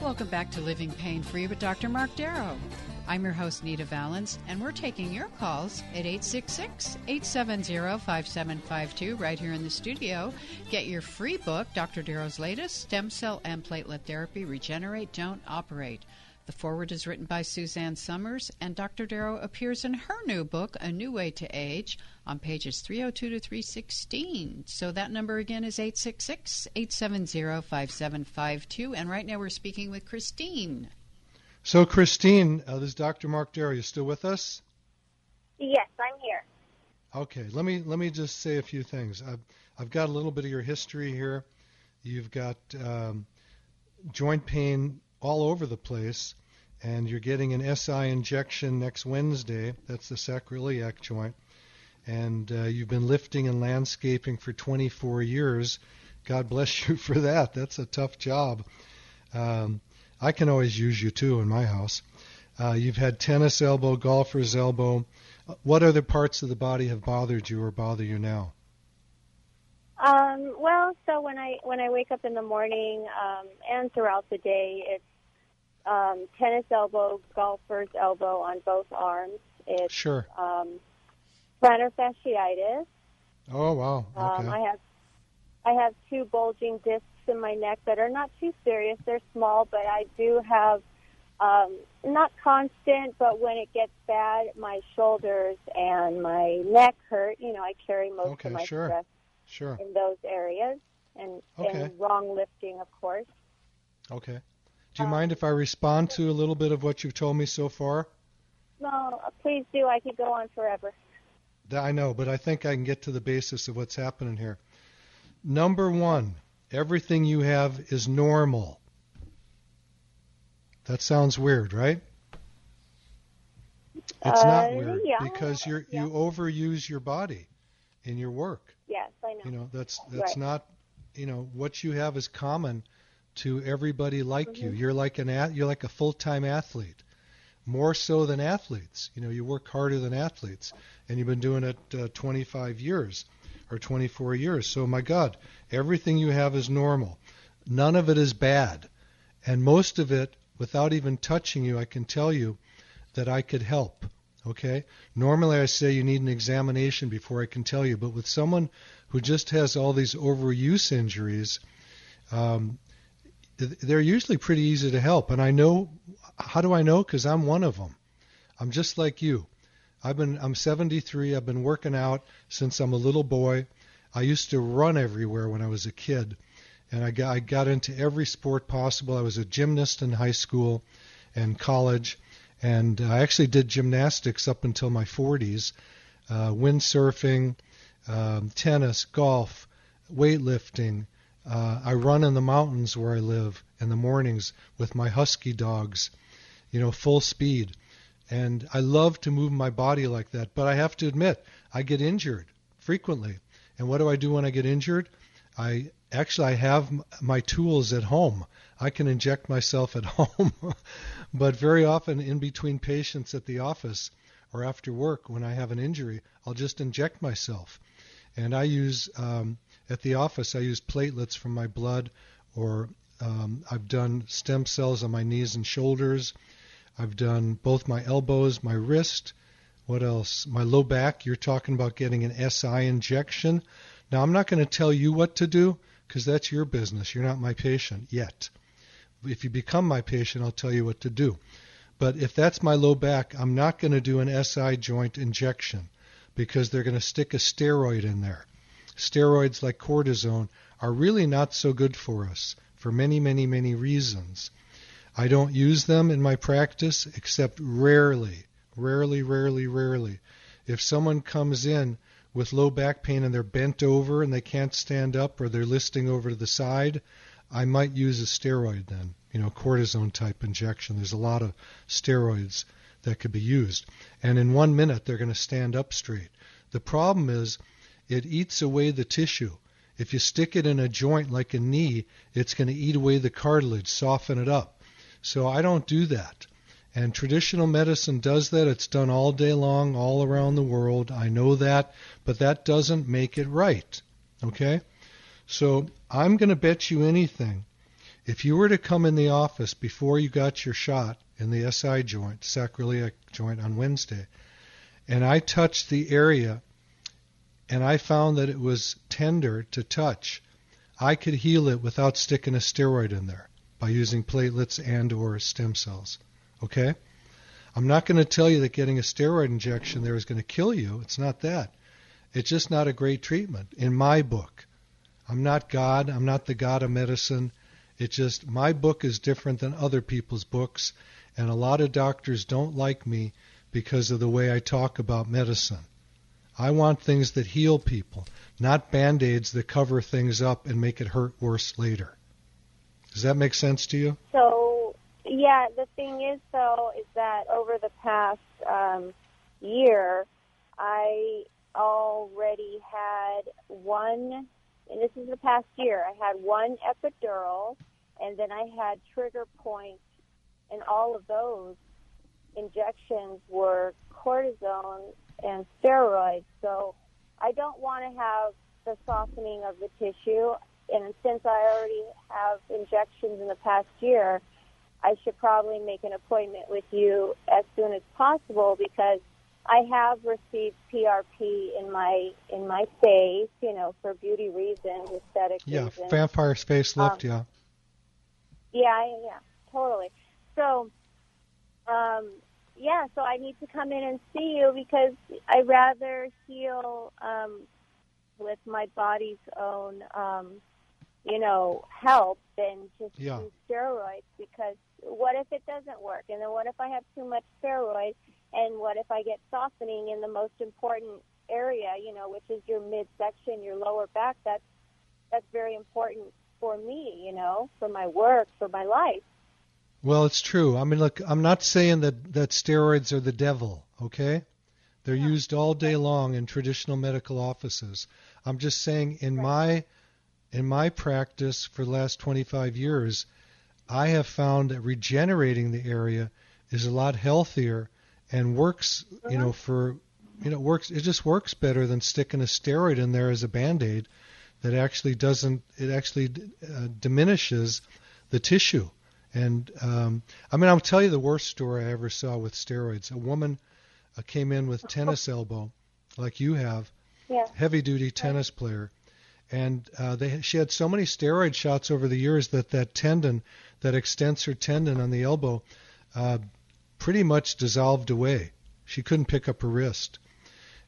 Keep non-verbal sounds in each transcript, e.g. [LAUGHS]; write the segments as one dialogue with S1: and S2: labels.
S1: Welcome back to Living Pain Free with Dr. Mark Darrow. I'm your host, Nita Valens, and we're taking your calls at 866 870 5752 right here in the studio. Get your free book, Dr. Darrow's latest Stem Cell and Platelet Therapy Regenerate, Don't Operate. The forward is written by Suzanne Somers, and Dr. Darrow appears in her new book, A New Way to Age, on pages 302 to 316. So that number again is 866 870 5752. And right now we're speaking with Christine.
S2: So, Christine, uh, this is Dr. Mark Darrow. You still with us?
S3: Yes, I'm here.
S2: Okay, let me let me just say a few things. I've I've got a little bit of your history here. You've got um, joint pain all over the place, and you're getting an SI injection next Wednesday. That's the sacroiliac joint, and uh, you've been lifting and landscaping for 24 years. God bless you [LAUGHS] for that. That's a tough job. Um, I can always use you too in my house. Uh, you've had tennis elbow, golfer's elbow. What other parts of the body have bothered you or bother you now?
S3: Um, well, so when I when I wake up in the morning um, and throughout the day, it's um, tennis elbow, golfer's elbow on both arms. It's
S2: Sure.
S3: um, plantar fasciitis.
S2: Oh wow.
S3: Um, I have I have two bulging discs in my neck that are not too serious. They're small, but I do have um, not constant, but when it gets bad, my shoulders and my neck hurt. You know, I carry most
S2: Okay,
S3: of my
S2: sure.
S3: stress
S2: Sure.
S3: in those areas, and
S2: Okay.
S3: and wrong lifting, of course.
S2: Okay. Do you mind if I respond to a little bit of what you've told me so far?
S3: No, please do. I could go on forever.
S2: I know, but I think I can get to the basis of what's happening here. Number one, everything you have is normal. That sounds weird, right? It's not
S3: Uh,
S2: weird
S3: yeah,
S2: because you're
S3: yeah.
S2: you overuse your body in your work.
S3: Yes, I know.
S2: You know, that's that's
S3: Right.
S2: not you know, what you have is common to everybody like you. You're like an at, you're like a full-time athlete. More so than athletes. You know, you work harder than athletes and you've been doing it uh, 25 years or 24 years. So my god, everything you have is normal. None of it is bad. And most of it without even touching you, I can tell you that I could help. Okay? Normally I say you need an examination before I can tell you, but with someone who just has all these overuse injuries, um, they're usually pretty easy to help. And I know, how do I know? Because I'm one of them. I'm just like you. I've been, I'm 73. I've been working out since I'm a little boy. I used to run everywhere when I was a kid, and I got, I got into every sport possible. I was a gymnast in high school and college, and I actually did gymnastics up until my 40s, uh, windsurfing, um, tennis, golf, weightlifting. Uh, I run in the mountains where I live in the mornings with my husky dogs, you know, full speed. And I love to move my body like that. But I have to admit, I get injured frequently. And what do I do when I get injured? I actually I have my tools at home. I can inject myself at [LAUGHS] home. but very often in between patients at the office or after work when I have an injury, I'll just inject myself. And I use um, at the office I use platelets from my blood or um, I've done stem cells on my knees and shoulders. I've done both my elbows, my wrist. What else? My low back. You're talking about getting an SI injection. Now, I'm not going to tell you what to do because that's your business. You're not my patient yet. If you become my patient, I'll tell you what to do. But if that's my low back, I'm not going to do an SI joint injection because they're going to stick a steroid in there. Steroids like cortisone are really not so good for us for many, many, many reasons. I don't use them in my practice except rarely, rarely, rarely, rarely. If someone comes in with low back pain and they're bent over and they can't stand up or they're listing over to the side, I might use a steroid then, you know, cortisone type injection. There's a lot of steroids that could be used. And in one minute, they're going to stand up straight. The problem is it eats away the tissue. If you stick it in a joint like a knee, it's going to eat away the cartilage, soften it up. So I don't do that. And traditional medicine does that. It's done all day long, all around the world. I know that, but that doesn't make it right. Okay? So I'm going to bet you anything. If you were to come in the office before you got your shot in the SI joint, sacroiliac joint on Wednesday, and I touched the area and I found that it was tender to touch, I could heal it without sticking a steroid in there by using platelets and or stem cells. Okay? I'm not going to tell you that getting a steroid injection there is going to kill you. It's not that. It's just not a great treatment in my book. I'm not God. I'm not the God of medicine. It's just my book is different than other people's books, and a lot of doctors don't like me because of the way I talk about medicine. I want things that heal people, not band aids that cover things up and make it hurt worse later. Does that make sense to you?
S3: So, yeah, the thing is, though, is that over the past um, year, I already had one, and this is the past year, I had one epidural, and then I had trigger points, and all of those injections were cortisone and steroids. So I don't want to have the softening of the tissue. And since I already have injections in the past year, I should probably make an appointment with you as soon as possible because I have received PRP in my in my face, you know, for beauty reasons, aesthetic
S2: yeah,
S3: reasons.
S2: Yeah, vampire facelift, um,
S3: yeah. Yeah, yeah, totally. So, um, yeah, so I need to come in and see you because I rather heal um, with my body's own, um, you know, help than just
S2: yeah.
S3: use steroids. Because what if it doesn't work? And then what if I have too much steroid? And what if I get softening in the most important area, you know, which is your midsection, your lower back? That's that's very important for me, you know, for my work, for my life.
S2: Well, it's true. I mean, look, I'm not saying that, that steroids are the devil, okay? They're yeah. used all day long in traditional medical offices. I'm just saying in right. my in my practice for the last 25 years, I have found that regenerating the area is a lot healthier and works, uh-huh. you know, for you know, works it just works better than sticking a steroid in there as a band-aid that actually doesn't it actually uh, diminishes the tissue and um, I mean, I'll tell you the worst story I ever saw with steroids. A woman uh, came in with tennis elbow, like you have,
S3: yeah.
S2: heavy duty tennis player, and uh, they she had so many steroid shots over the years that that tendon, that extensor tendon on the elbow, uh, pretty much dissolved away. She couldn't pick up her wrist,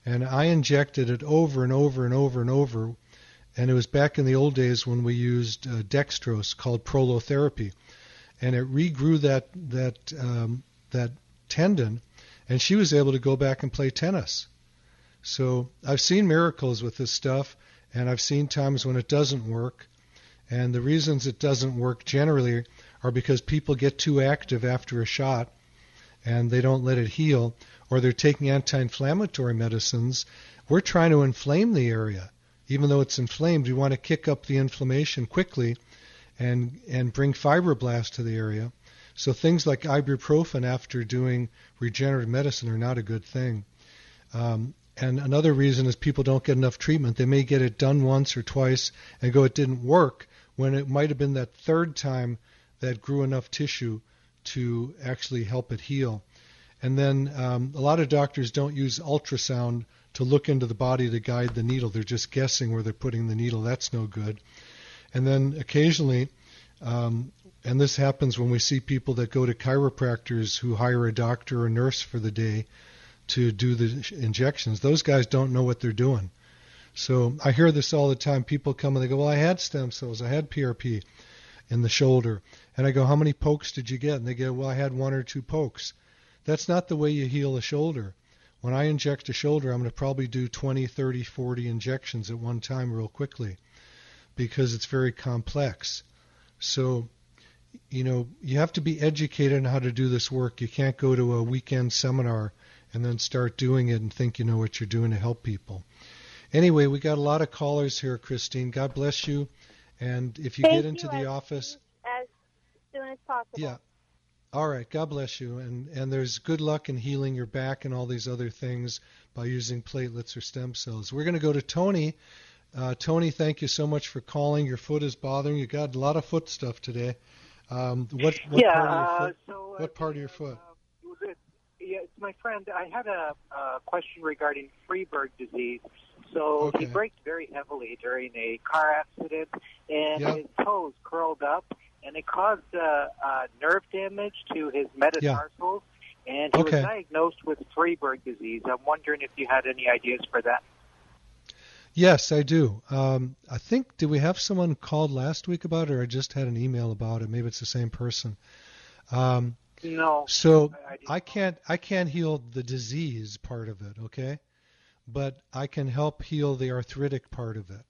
S2: and I injected it over and over and over and over. And it was back in the old days when we used uh, dextrose called prolotherapy and it regrew that that um, that tendon, and she was able to go back and play tennis. So I've seen miracles with this stuff, and I've seen times when it doesn't work. And the reasons it doesn't work generally are because people get too active after a shot and they don't let it heal, or they're taking anti inflammatory medicines. We're trying to inflame the area. Even though it's inflamed, we want to kick up the inflammation quickly and and bring fibroblasts to the area. So things like ibuprofen after doing regenerative medicine are not a good thing. Um, and another reason is people don't get enough treatment. They may get it done once or twice and go, it didn't work, when it might have been that third time that grew enough tissue to actually help it heal. And then um, a lot of doctors don't use ultrasound to look into the body to guide the needle. They're just guessing where they're putting the needle. That's no good. And then occasionally, um, and this happens when we see people that go to chiropractors who hire a doctor or nurse for the day to do the injections. Those guys don't know what they're doing. So I hear this all the time. People come and they go, "Well, I had stem cells. I had PRP in the shoulder." And I go, "How many pokes did you get?" And they go, "Well, I had one or two pokes." That's not the way you heal a shoulder. When I inject a shoulder, I'm going to probably do 20, 30, 40 injections at one time real quickly because it's very complex. So, you know, you have to be educated on how to do this work. You can't go to a weekend seminar and then start doing it and think you know what you're doing to help people. Anyway, we got a lot of callers here, Christine. God bless you. And if you
S3: Thank
S2: get into
S3: you,
S2: the
S3: as
S2: office,
S3: as soon as possible.
S2: yeah. All right. God bless you. And and there's good luck in healing your back and all these other things by using platelets or stem cells. We're going to go to Tony. Uh, Tony, thank you so much for calling. Your foot is bothering you. Got a lot of foot stuff today. Um, what what
S4: yeah,
S2: part of your
S4: uh,
S2: foot?
S4: so, uh,
S2: what part of your foot?
S4: Uh, was it, yeah, it's my friend. I had a, uh question regarding Freiberg disease. So
S2: Okay.
S4: he braked very heavily during a car accident, and
S2: Yeah.
S4: his toes curled up, and it caused uh, uh, nerve damage to his metatarsals. And he
S2: Okay.
S4: was diagnosed with Freiberg disease. I'm wondering if you had any ideas for that.
S2: Yes, I do. Um, I think did we have someone called last week about it, or I just had an email about it? Maybe it's the same person. Um,
S4: No.
S2: so
S4: I- I
S2: I can't I can't heal the disease part of it, okay? But I can help heal the arthritic part of it.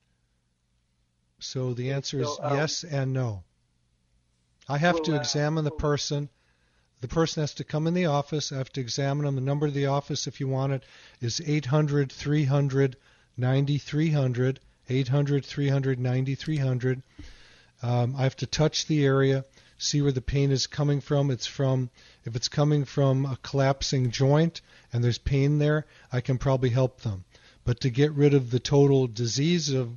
S2: So the answer is
S4: um,
S2: yes and no. I have
S4: well,
S2: to
S4: uh,
S2: examine the person. The person has to come in the office. I have to examine them. The number of the office, if you want it, is 800 300 9300. 800 300 9300. Um, I have to touch the area, see where the pain is coming from. It's from if it's coming from a collapsing joint and there's pain there, I can probably help them. But to get rid of the total disease of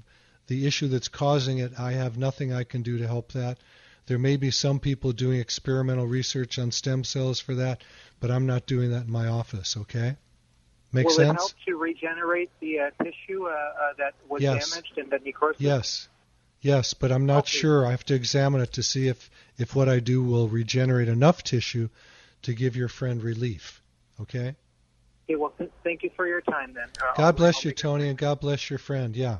S2: the issue that's causing it, I have nothing I can do to help that. There may be some people doing experimental research on stem cells for that, but I'm not doing that in my office, okay? Make
S4: Will
S2: sense?
S4: it help to regenerate the uh, tissue uh, uh, that was
S2: Yes.
S4: damaged and the necrosis?
S2: Yes. Yes, but I'm not sure. I have to examine it to see if, if what I do will regenerate enough tissue to give your friend relief. Okay?
S4: Okay, well, thank you for your time then. Uh,
S2: God bless
S4: I'll
S2: you,
S4: make-
S2: Tony, and God bless your friend. Yeah.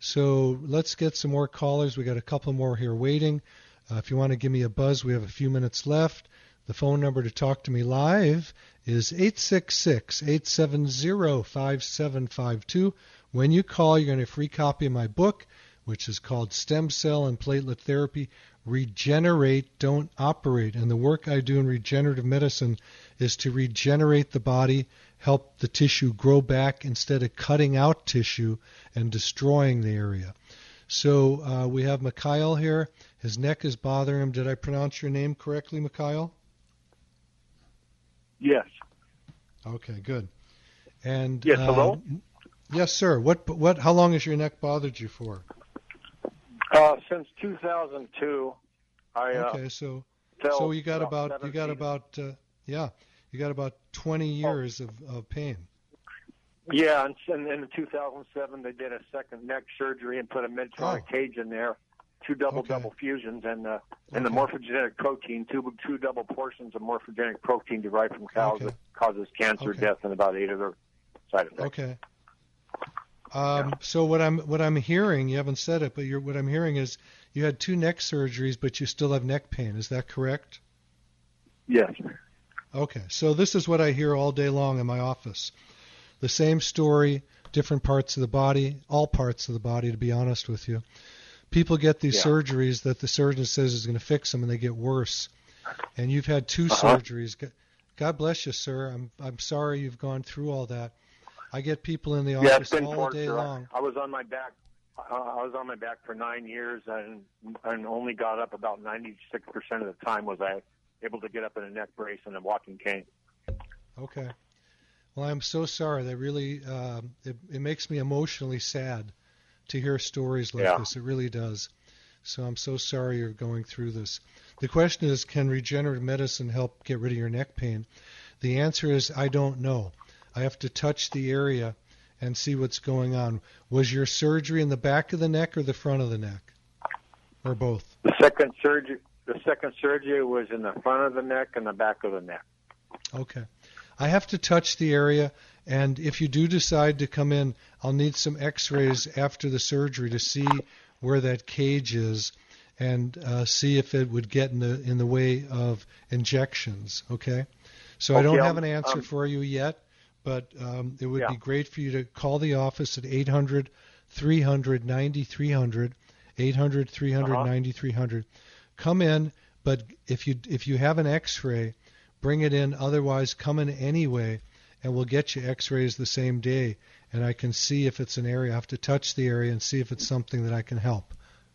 S2: So let's get some more callers. We got a couple more here waiting. Uh, if you want to give me a buzz, we have a few minutes left. The phone number to talk to me live is 866 870 5752. When you call, you're going to get a free copy of my book, which is called Stem Cell and Platelet Therapy Regenerate, Don't Operate. And the work I do in regenerative medicine is to regenerate the body, help the tissue grow back instead of cutting out tissue and destroying the area. So uh, we have Mikhail here. His neck is bothering him. Did I pronounce your name correctly, Mikhail?
S5: Yes.
S2: Okay, good. And
S5: Yes,
S2: uh,
S5: hello?
S2: Yes, sir. What what? How long has your neck bothered you for?
S5: Uh, since 2002, I uh,
S2: Okay, so so you got about you got about uh, yeah you got about 20 years of, of pain.
S5: Yeah, and, and in 2007 they did a second neck surgery and put a Medtronic
S2: Oh.
S5: cage in there, two double
S2: Okay.
S5: double fusions, and uh, and the
S2: Okay.
S5: morphogenic protein, two two double portions of morphogenic protein derived from cows
S2: Okay.
S5: that causes cancer, death, and about eight other side effects.
S2: Okay. Um, So what I'm what I'm hearing, you haven't said it, but you're, what I'm hearing is you had two neck surgeries, but you still have neck pain. Is that correct?
S5: Yes.
S2: Okay, so this is what I hear all day long in my office. The same story, different parts of the body, all parts of the body, to be honest with you. People get these
S5: Yeah.
S2: surgeries that the surgeon says is going to fix them, and they get worse. And you've had 2
S5: Uh-huh.
S2: surgeries. God bless you, sir. I'm I'm sorry you've gone through all that. I get people in the
S5: Yeah, it's
S2: office
S5: been
S2: all day long.
S5: I, was on my back. I, I was on my back for nine years, and and only got up about 96 percent of the time. Was I able to get up in a neck brace and a walking cane?
S2: Okay. Well, I'm so sorry. That really um, it, it makes me emotionally sad to hear stories like
S5: Yeah.
S2: this. It really does. So I'm so sorry you're going through this. The question is, can regenerative medicine help get rid of your neck pain? The answer is, I don't know. I have to touch the area and see what's going on. Was your surgery in the back of the neck or the front of the neck? or both?
S5: The second surgery, the second surgery was in the front of the neck and the back of the neck.
S2: Okay. I have to touch the area, and if you do decide to come in, I'll need some X-rays after the surgery to see where that cage is, and uh, see if it would get in the in the way of injections. Okay. So
S5: okay,
S2: I don't
S5: um,
S2: have an answer
S5: um,
S2: for you yet, but um, it would
S5: Yeah.
S2: be great for you to call the office at 800 300 9300, 800 300
S5: Uh-huh.
S2: 9300. Come in, but if you if you have an X-ray, bring it in. Otherwise, come in anyway, and we'll get you X-rays the same day, and I can see if it's an area. I have to touch the area and see if it's something that I can help.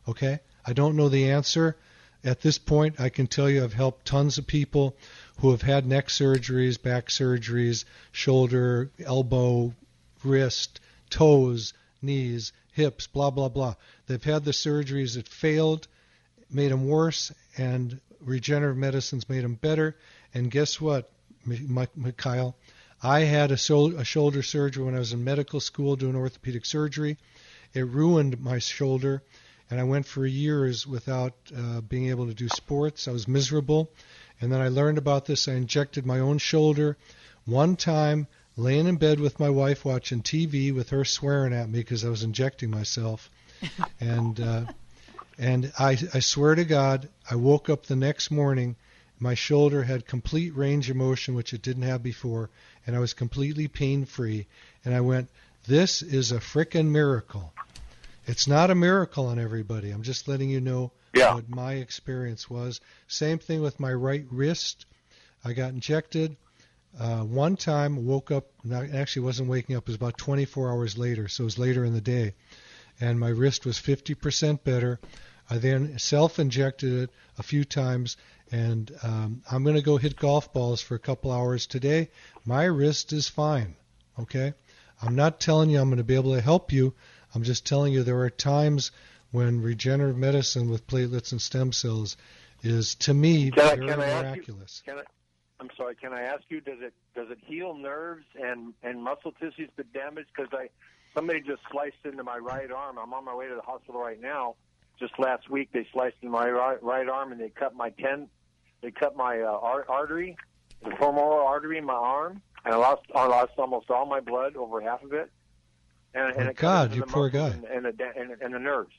S2: Okay? I don't know the answer. At this point, I can tell you I've helped tons of people who have had neck surgeries, back surgeries, shoulder, elbow, wrist, toes, knees, hips, blah, blah, blah. They've had the surgeries that failed, made them worse, and regenerative medicine's made them better. And guess what, Mi- Mi- Mikhail? I had a, a shoulder surgery when I was in medical school doing orthopedic surgery. It ruined my shoulder, and I went for years without uh, being able to do sports. I was miserable. And then I learned about this. I injected my own shoulder one time, laying in bed with my wife watching TV with her swearing at me because I was injecting myself. [LAUGHS] and uh, and I, I swear to God, I woke up the next morning. My shoulder had complete range of motion, which it didn't have before, and I was completely pain free. And I went, This is a frickin' miracle. It's not a miracle on everybody. I'm just letting you know
S5: Yeah.
S2: what my experience was. Same thing with my right wrist. I got injected. Uh, one time, woke up, not, actually wasn't waking up, it was about 24 hours later, so it was later in the day. And my wrist was 50% better. I then self injected it a few times, and um, I'm going to go hit golf balls for a couple hours today. My wrist is fine. Okay? I'm not telling you I'm going to be able to help you. I'm just telling you there are times when regenerative medicine with platelets and stem cells is, to me,
S5: Can I,
S2: very
S5: can I ask you?
S2: miraculous.
S5: Can I, I'm sorry. Can I ask you? Does it does it heal nerves and and muscle tissues that damaged? Because I somebody just sliced into my right arm. I'm on my way to the hospital right now. Just last week, they sliced in my right, right arm and they cut my ten. They cut my uh, ar- artery, the femoral artery in my arm, and I lost I lost almost all my blood, over half of it. And, and
S2: Oh,
S5: it
S2: God, you poor guy.
S5: And, and, the, and, and the nerves.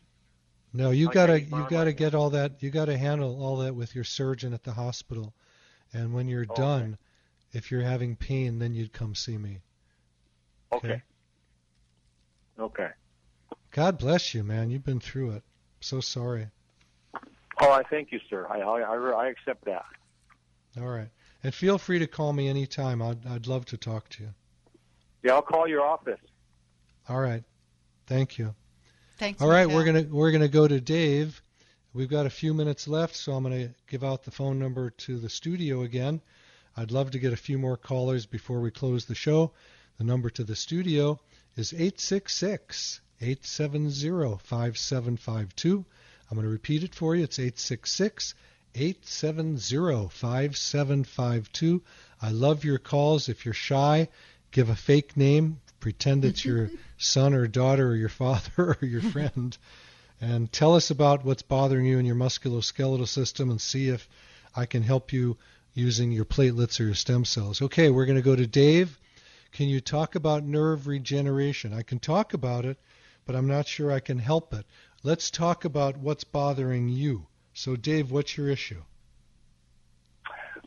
S2: No, you
S5: I
S2: gotta you gotta get all that. You gotta handle all that with your surgeon at the hospital. And when you're
S5: Oh, okay.
S2: done, if you're having pain, then you'd come see me.
S5: Okay. Okay.
S2: God bless you, man. You've been through it. So sorry.
S5: Oh, I thank you, sir. I I, I, I accept that.
S2: All right. And feel free to call me anytime. I'd I'd love to talk to you.
S5: Yeah, I'll call your office.
S2: All right. Thank you.
S1: Thanks.
S2: All right, we're gonna we're gonna go to Dave. We've got a few minutes left, so I'm gonna give out the phone number to the studio again. I'd love to get a few more callers before we close the show. The number to the studio is 866 870 5752. I'm going to repeat it for you. It's 866 870 5752. I love your calls. If you're shy, give a fake name. Pretend it's your [LAUGHS] son or daughter or your father [LAUGHS] or your friend. And tell us about what's bothering you in your musculoskeletal system and see if I can help you using your platelets or your stem cells. Okay, we're going to go to Dave. Can you talk about nerve regeneration? I can talk about it, but I'm not sure I can help it. Let's talk about what's bothering you. So, Dave, what's your issue?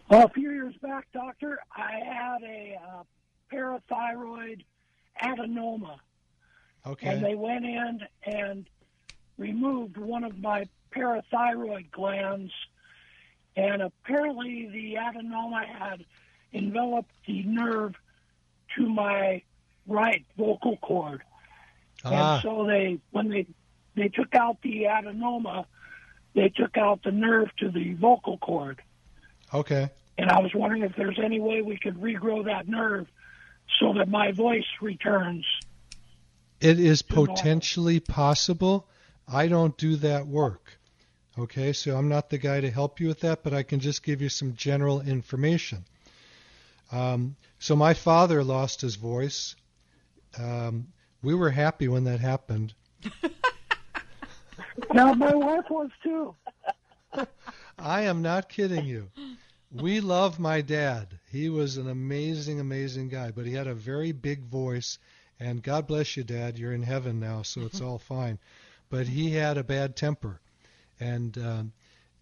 S6: Well, a few years back, doctor, I had a uh, parathyroid adenoma,
S2: Okay.
S6: and they went in and removed one of my parathyroid glands, and apparently the adenoma had enveloped the nerve to my right vocal cord.
S2: ah,
S6: And so they, when they they took out the adenoma, they took out the nerve to the vocal cord.
S2: okay.
S6: And I was wondering if there's any way we could regrow that nerve so that my voice returns.
S2: It is potentially possible. I don't do that work. Okay, so I'm not the guy to help you with that, but I can just give you some general information. Um, so my father lost his voice. Um, we were happy when that happened. [LAUGHS]
S6: Now my wife was too. [LAUGHS]
S2: I am not kidding you. We love my dad. He was an amazing, amazing guy, but he had a very big voice. And God bless you, Dad. You're in heaven now, so it's all fine. But he had a bad temper, and um,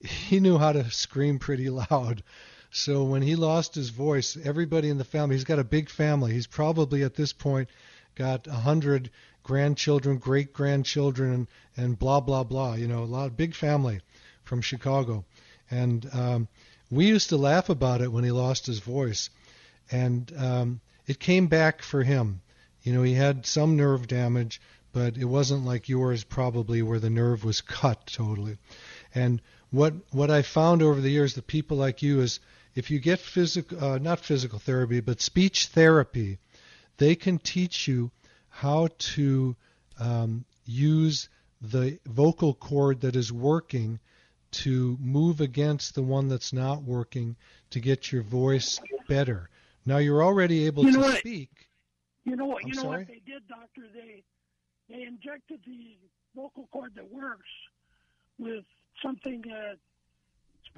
S2: he knew how to scream pretty [LAUGHS] loud. So when he lost his voice, everybody in the family, he's got a big family. He's probably at this point got a hundred grandchildren, great grandchildren, and, and blah blah blah. You know, a lot of big family from Chicago, and um, we used to laugh about it when he lost his voice, and um, it came back for him. You know, he had some nerve damage, but it wasn't like yours probably where the nerve was cut totally. And what what I found over the years, the people like you is if you get physical, uh, not physical therapy, but speech therapy, they can teach you how to um, use the vocal cord that is working to move against the one that's not working to get your voice better. Now you're already able
S6: You know
S2: to
S6: what?
S2: speak.
S6: You know what?
S2: I'm
S6: You know
S2: sorry?
S6: what they did, doctor? They they injected the vocal cord that works with something. Uh,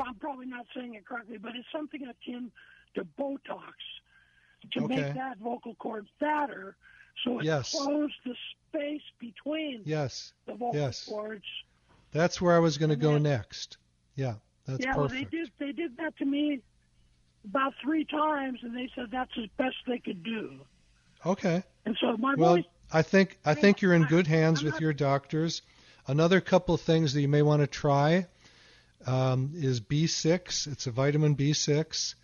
S6: I'm probably not saying it correctly, but it's something akin to Botox to
S2: Okay.
S6: make that vocal cord fatter, so it
S2: Yes.
S6: closed the space between
S2: Yes.
S6: the vocal
S2: Yes.
S6: cords.
S2: That's where I was going to go next. Yeah, that's
S6: yeah, well,
S2: perfect.
S6: they did. They did that to me about three times, and they said that's as best they could do.
S2: Okay.
S6: And so my
S2: Well,
S6: voice
S2: I think I think you're in good hands with your doctors. Another couple of things that you may want to try um, is B6. It's a vitamin B6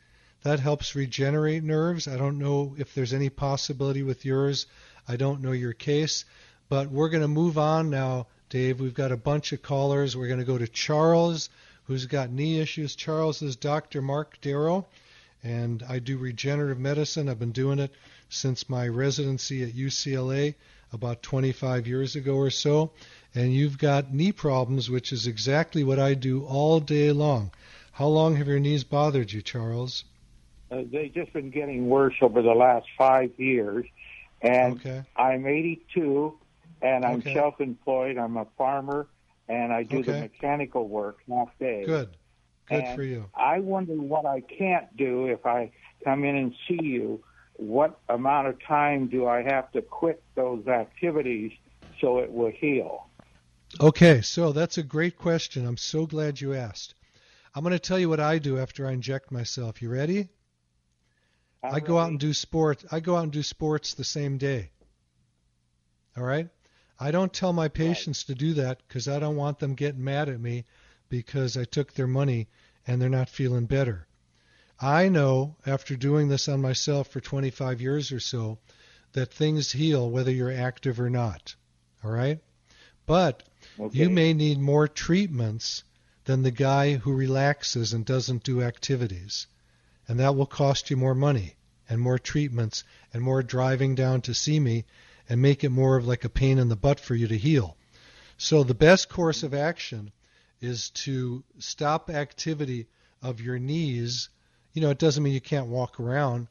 S2: that helps regenerate nerves. I don't know if there's any possibility with yours. I don't know your case, but we're going to move on now, Dave. We've got a bunch of callers. We're going to go to Charles, who's got knee issues. Charles is Dr. Mark Darrow, and I do regenerative medicine. I've been doing it since my residency at UCLA about 25 years ago or so. And you've got knee problems, which is exactly what I do all day long. How long have your knees bothered you, Charles?
S7: Uh, they've just been getting worse over the last five years. And
S2: Okay.
S7: I'm 82, and I'm
S2: Okay.
S7: self-employed. I'm a farmer, and I do the mechanical work half day.
S2: Good. Good
S7: And
S2: for you.
S7: I wonder what I can't do if I come in and see you. What amount of time do I have to quit those activities so it will heal?
S2: Okay, so that's a great question. I'm so glad you asked. I'm going to tell you what I do after I inject myself. You ready? I go out and do sport. I go out and do sports the same day. All right? I don't tell my patients to do that because I don't want them getting mad at me because I took their money and they're not feeling better. I know after doing this on myself for 25 years or so that things heal whether you're active or not. All right? But you may need more treatments than the guy who relaxes and doesn't do activities. And that will cost you more money and more treatments and more driving down to see me and make it more of like a pain in the butt for you to heal. So the best course of action is to stop activity of your knees. You know, it doesn't mean you can't walk around,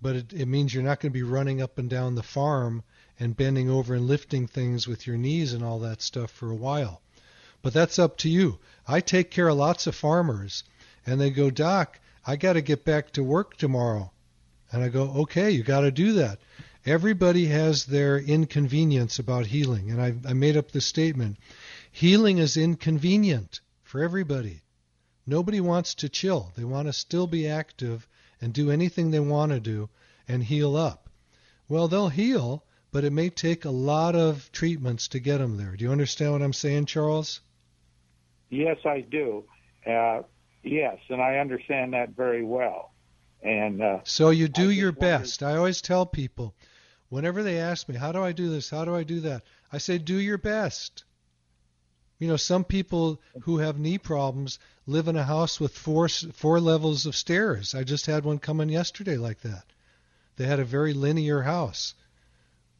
S2: but it, it means you're not going to be running up and down the farm and bending over and lifting things with your knees and all that stuff for a while. But that's up to you. I take care of lots of farmers, and they go, Doc, I got to get back to work tomorrow. And I go, okay, you got to do that. Everybody has their inconvenience about healing, and I, I made up this statement. Healing is inconvenient for everybody. Nobody wants to chill. They want to still be active and do anything they want to do and heal up. Well, they'll heal, but it may take a lot of treatments to get them there. Do you understand what I'm saying, Charles?
S7: Yes, I do. Uh, yes, and I understand that very well. And uh,
S2: So you do your best. I always tell people, whenever they ask me, how do I do this? How do I do that? I say, do your best. You know, some people who have knee problems live in a house with four four levels of stairs. I just had one come in yesterday like that. They had a very linear house.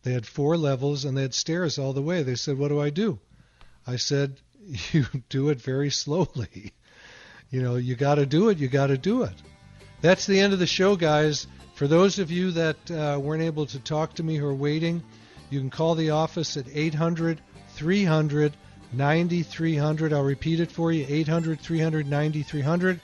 S2: They had four levels and they had stairs all the way. They said, "What do I do?" I said, [LAUGHS] "You do it very slowly. [LAUGHS] You know, you got to do it. You got to do it." That's the end of the show, guys. For those of you that uh, weren't able to talk to me who are waiting, you can call the office at 800 300 9300. I'll repeat it for you 800 300 9300.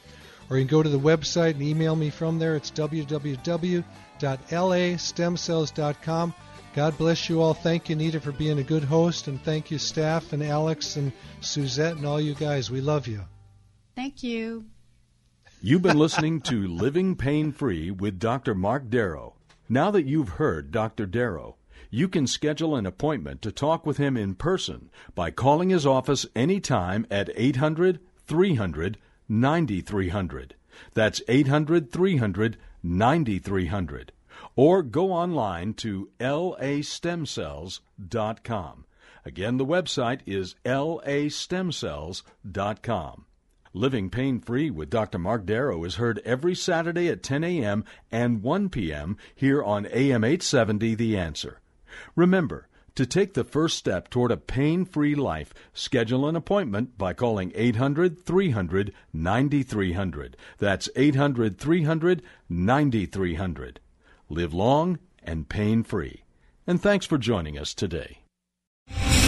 S2: Or you can go to the website and email me from there. It's www.lastemcells.com. God bless you all. Thank you, Nita, for being a good host. And thank you, staff and Alex and Suzette and all you guys. We love you.
S1: Thank you.
S8: You've been listening to Living Pain Free with Dr. Mark Darrow. Now that you've heard Dr. Darrow, you can schedule an appointment to talk with him in person by calling his office anytime at 800 300 9300. That's 800 300 9300. Or go online to lastemcells.com. Again, the website is lastemcells.com. Living Pain Free with Dr. Mark Darrow is heard every Saturday at 10 a.m. and 1 p.m. here on AM 870 The Answer. Remember, to take the first step toward a pain free life, schedule an appointment by calling 800 300 9300. That's 800 300 9300. Live long and pain free. And thanks for joining us today.